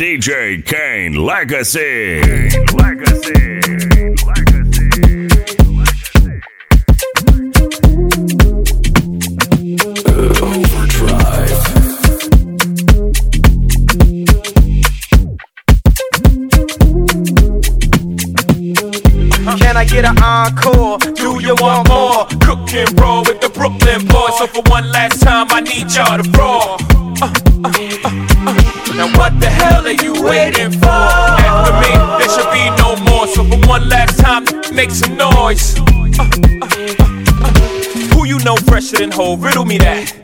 DJ Kaine Legacy. Legacy. Can I get an encore? Do you want more? Cook and roll with the Brooklyn boys. So for one last time, I need y'all to waiting for? After me, there should be no more. So for one last time, make some noise. Uh, uh, uh, Who you know fresher than Hov? Riddle me that.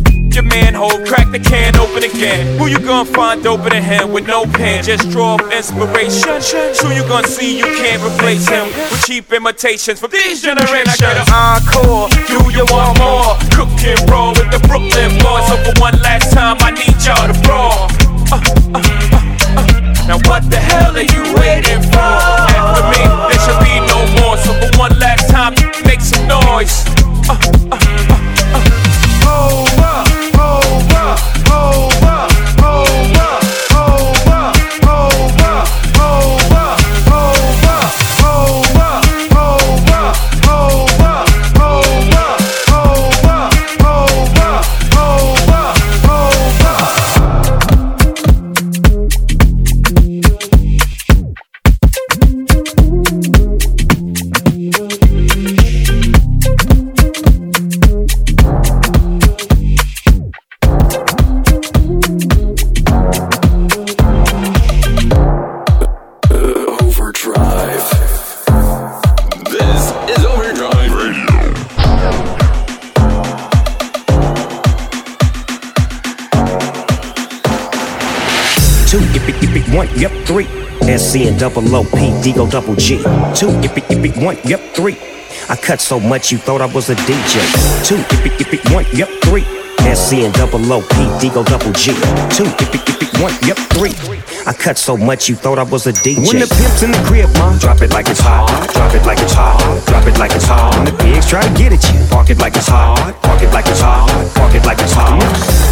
Your manhole, crack the can open again. Who you gonna find open in him with no pen? Just draw up inspiration. Who you gonna see you can't replace him with cheap imitations from these generations? I got an encore. Do you want more? Cook and roll with the Brooklyn boys. So for one last time, I need y'all to brawl. Uh, uh, uh, uh. Now what the hell are you waiting for? After me, there should be no more. So for one last time, make some noise. Uh, Two, if it, if it, one, yep, three. SC and double OP, Digo double G. Two, if it, if it, one, yep, three. I cut so much you thought I was a DJ. Two, if it, if it, one, yep, three. SC and double OP, Digo double G. Two, if it, if it, one, yep, three. I cut so much you thought I was a DJ. When the pimp's in the crib, ma, drop it like it's hot. Drop it like it's hot. Drop it like it's hot. When the pigs try to get at you, park it like it's hot. Park it like it's hot. Park it like it's hot.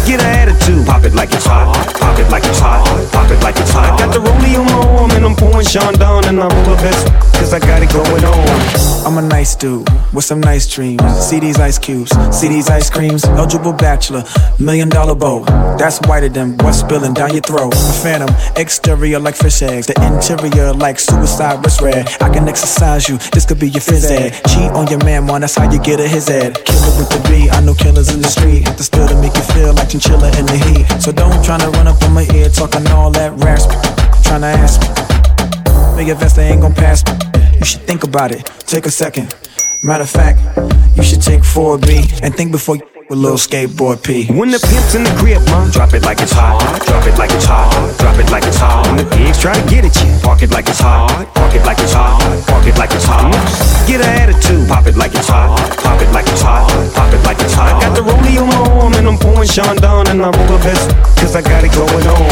Get an attitude, pop it like it's hot. Pop it like it's hot. Pop it like it's hot. I got the rollie on my arm and I'm pouring Chandon and I roll a vest cause I got it going on. I'm a nice dude with some nice dreams. See these ice cubes, see these ice creams. Eligible bachelor, million dollar bow. That's whiter than what's spilling down your throat. A phantom, exterior like fish eggs, the interior like suicide wrist red. I can exercise you, this could be your phys ed. Cheat on your man, man, that's how you get a his ed. Killer with the B, I know killers in the street. Have to still to make you feel like chinchilla in the heat. So don't try to run up on my ear talking all that rash. Tryna ask me. Big investor ain't gon' pass me. You should think about it. Take a second. Matter of fact, you should take 4B and think before you with little skateboard P. When the pimp's in the crib, ma, drop it like it's hot. Drop it like it's hot. Drop it like it's hot. When the pigs try to get at you, park it like it's hot. Park it like it's hot. Park it like it's hot. Get an attitude, pop it like it's hot. Pop it like it's hot. Pop it like it's hot. I got the rollie on my arm and I'm pouring Chandon and I roll a vest cause I got it going on.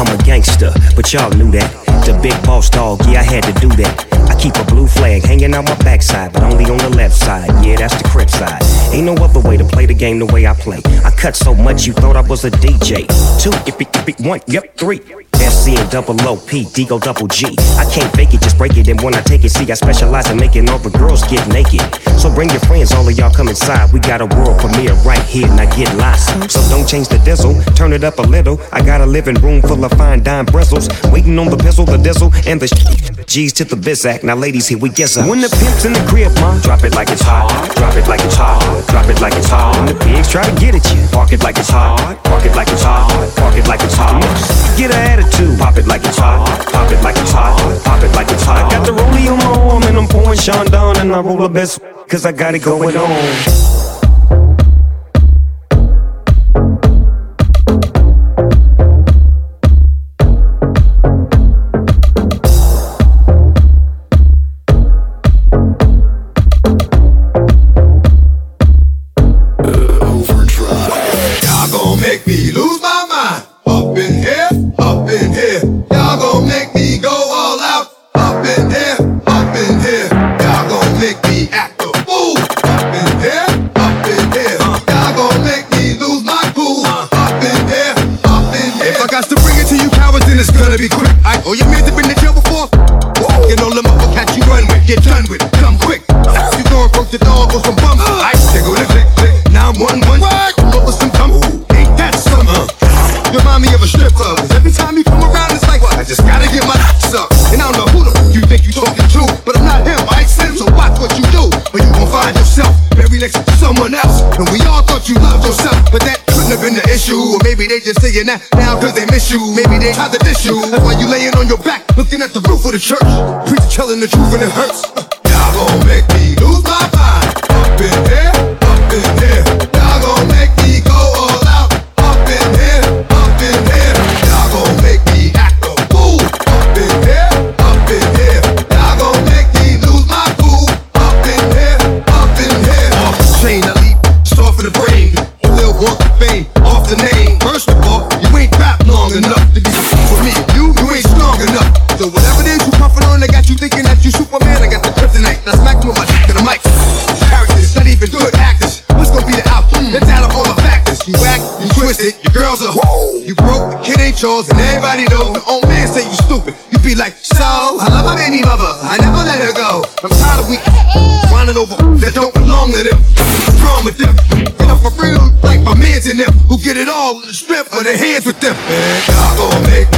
I'm a gangster, but y'all knew that. The big boss dog, yeah, I had to do that. Keep a blue flag hanging out my backside, but only on the left side. Yeah, that's the crib side. Ain't no other way to play the game the way I play. I cut so much you thought I was a DJ. Two, yippee, yippee, one, yep, three. SC and double O, P, D, go double G. I can't fake it, just break it. And when I take it, see, I specialize in making all the girls get naked. So bring your friends, all of y'all come inside. We got a world premiere right here, now get lost. So don't change the diesel, turn it up a little. I got a living room full of fine dime bristles. Waiting on the pistol, the diesel, and the G's to the bizac. Now, ladies, here we get some. When the pimp's in the crib, ma, drop it like it's hot. Drop it like it's hot. Drop it like it's hot. When the pigs try to get at you, park it like it's hot. Park it like it's hot. Park it like it's hot. Get an attitude, pop it like it's hot. Pop it like it's hot. Pop it like it's hot. Got the rollie on my arm and I'm pouring Chandon and I roll the best cause I got it going on. I go ah. to click, click, now I'm one, one. What was some come? Ain't that some? You remind me of a strip club. 'cause every time you come around, it's like, I just gotta get my up. And I don't know who the f- you think you talking to, but I'm not him, I ain't Slim, so watch what you do. Or you gon' find yourself buried next to someone else. And we all thought you loved yourself, but that couldn't have been the issue. Or maybe they just saying that now cause they miss you. Maybe they tried to diss you. That's why you laying on your back, looking at the roof of the church. Preacher telling the truth and it hurts. Y'all and everybody know. The old man say you stupid. You be like, so I love my baby mother. I never let her go. I'm tired of we whining over that don't belong to them. What's wrong with them? Get up for real, like my mans in them, who get it all in the strip of their hands with them. Man, y'all gon' make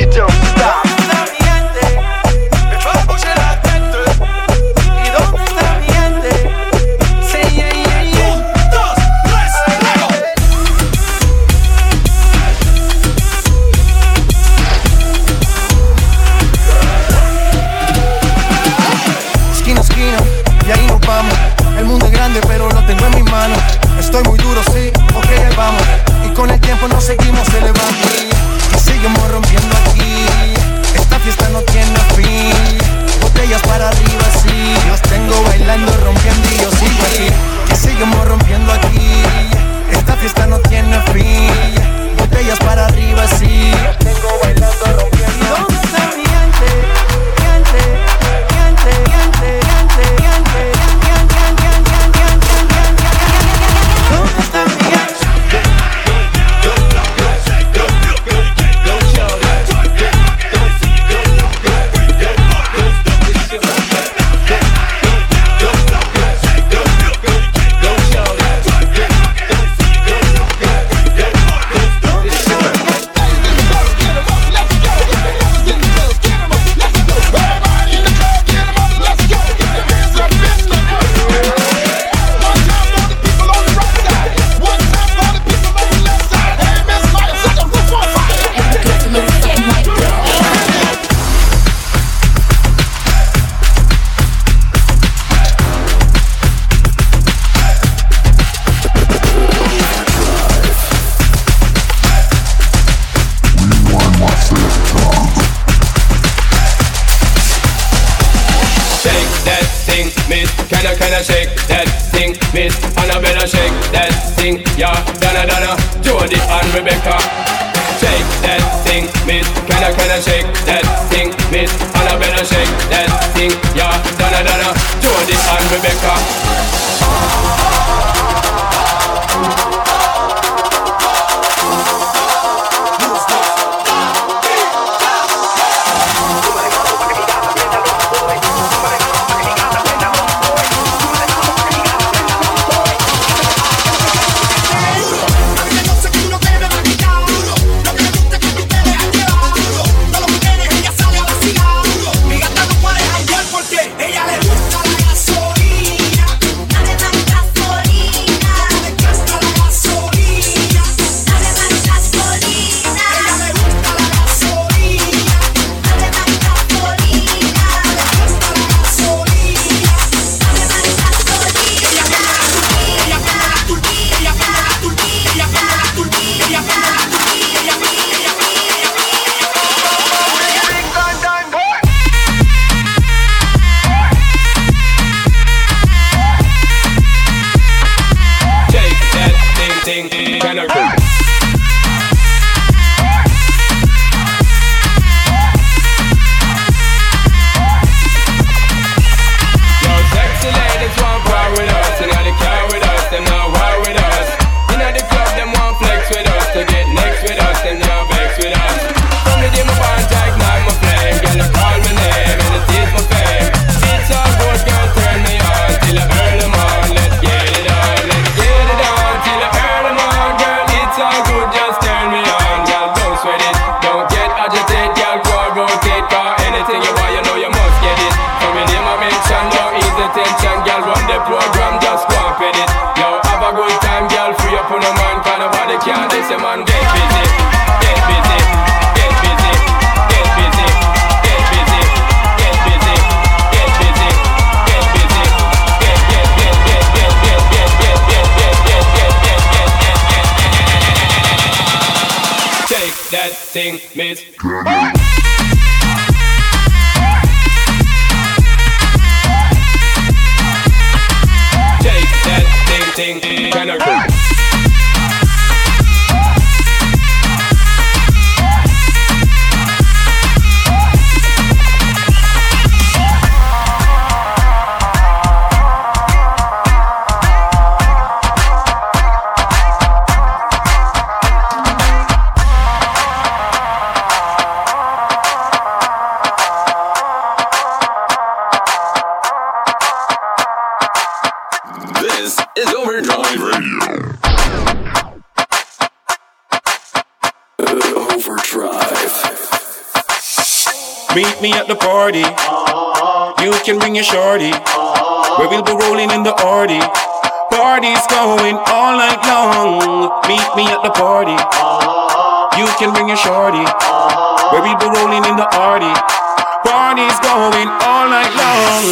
you don't miss? it. Yo, have a good time, girl. Free up on a man, cause nobody care. This a man get busy, get busy, get busy, get busy, get busy, get busy, get busy, get get get get get get get get get get get get get get get get Take that thing, miss. Thing, can I party. You can bring your shorty. Where we'll be rolling in the Audi. Party's going all night long. Meet me at the party. You can bring your shorty. Where we'll be rolling in the Audi. Party's going all night long.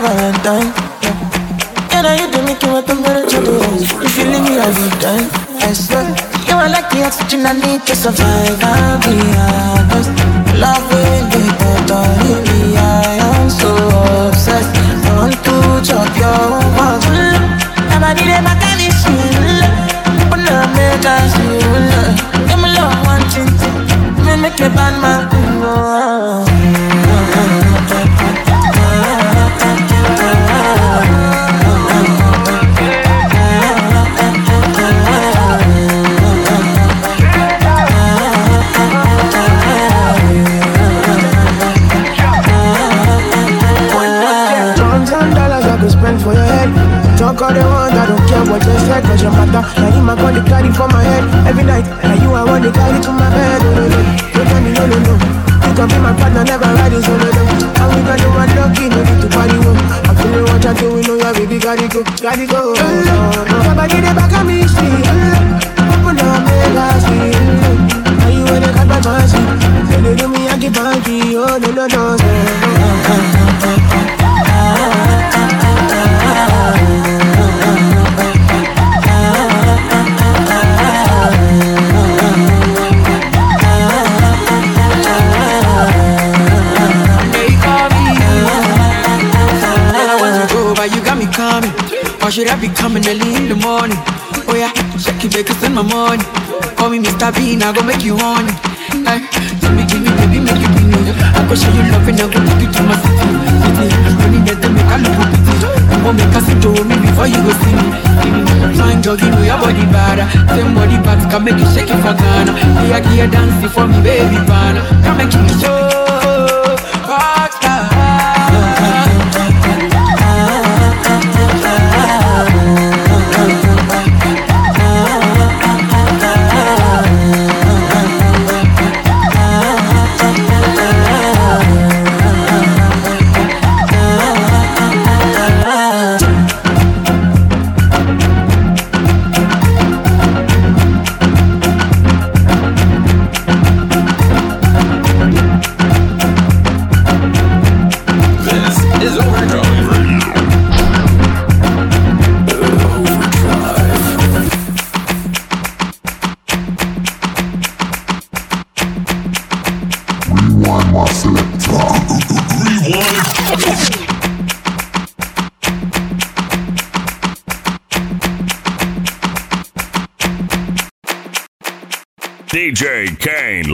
valentine. Yeah. And I hate to make you a temperature do If you leave me, I will die. I swear, you are like the oxygen I need to survive. I'll be honest. Love will be better in me. I am so obsessed. I want to chop your world. I'm a need my kind of shit. But now make us feel. I'm a love wanting to make me bad man. Gotta go, should I be coming early in the morning? Oh yeah, check it, make send my money Call me Mr. Bean, I go make you honey. Hey, give me, give me, baby, make you give me. I go show you love and I go take you to my city City, money that they make a look pity You won't make a sit me before you go see me. Fine girl, you know your body bad Same body parts can make you shake it for Ghana. Here, here, dancing for me, baby, pana Come make you show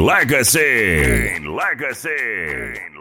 Legacy. Kaine Legacy. Kaine Legacy.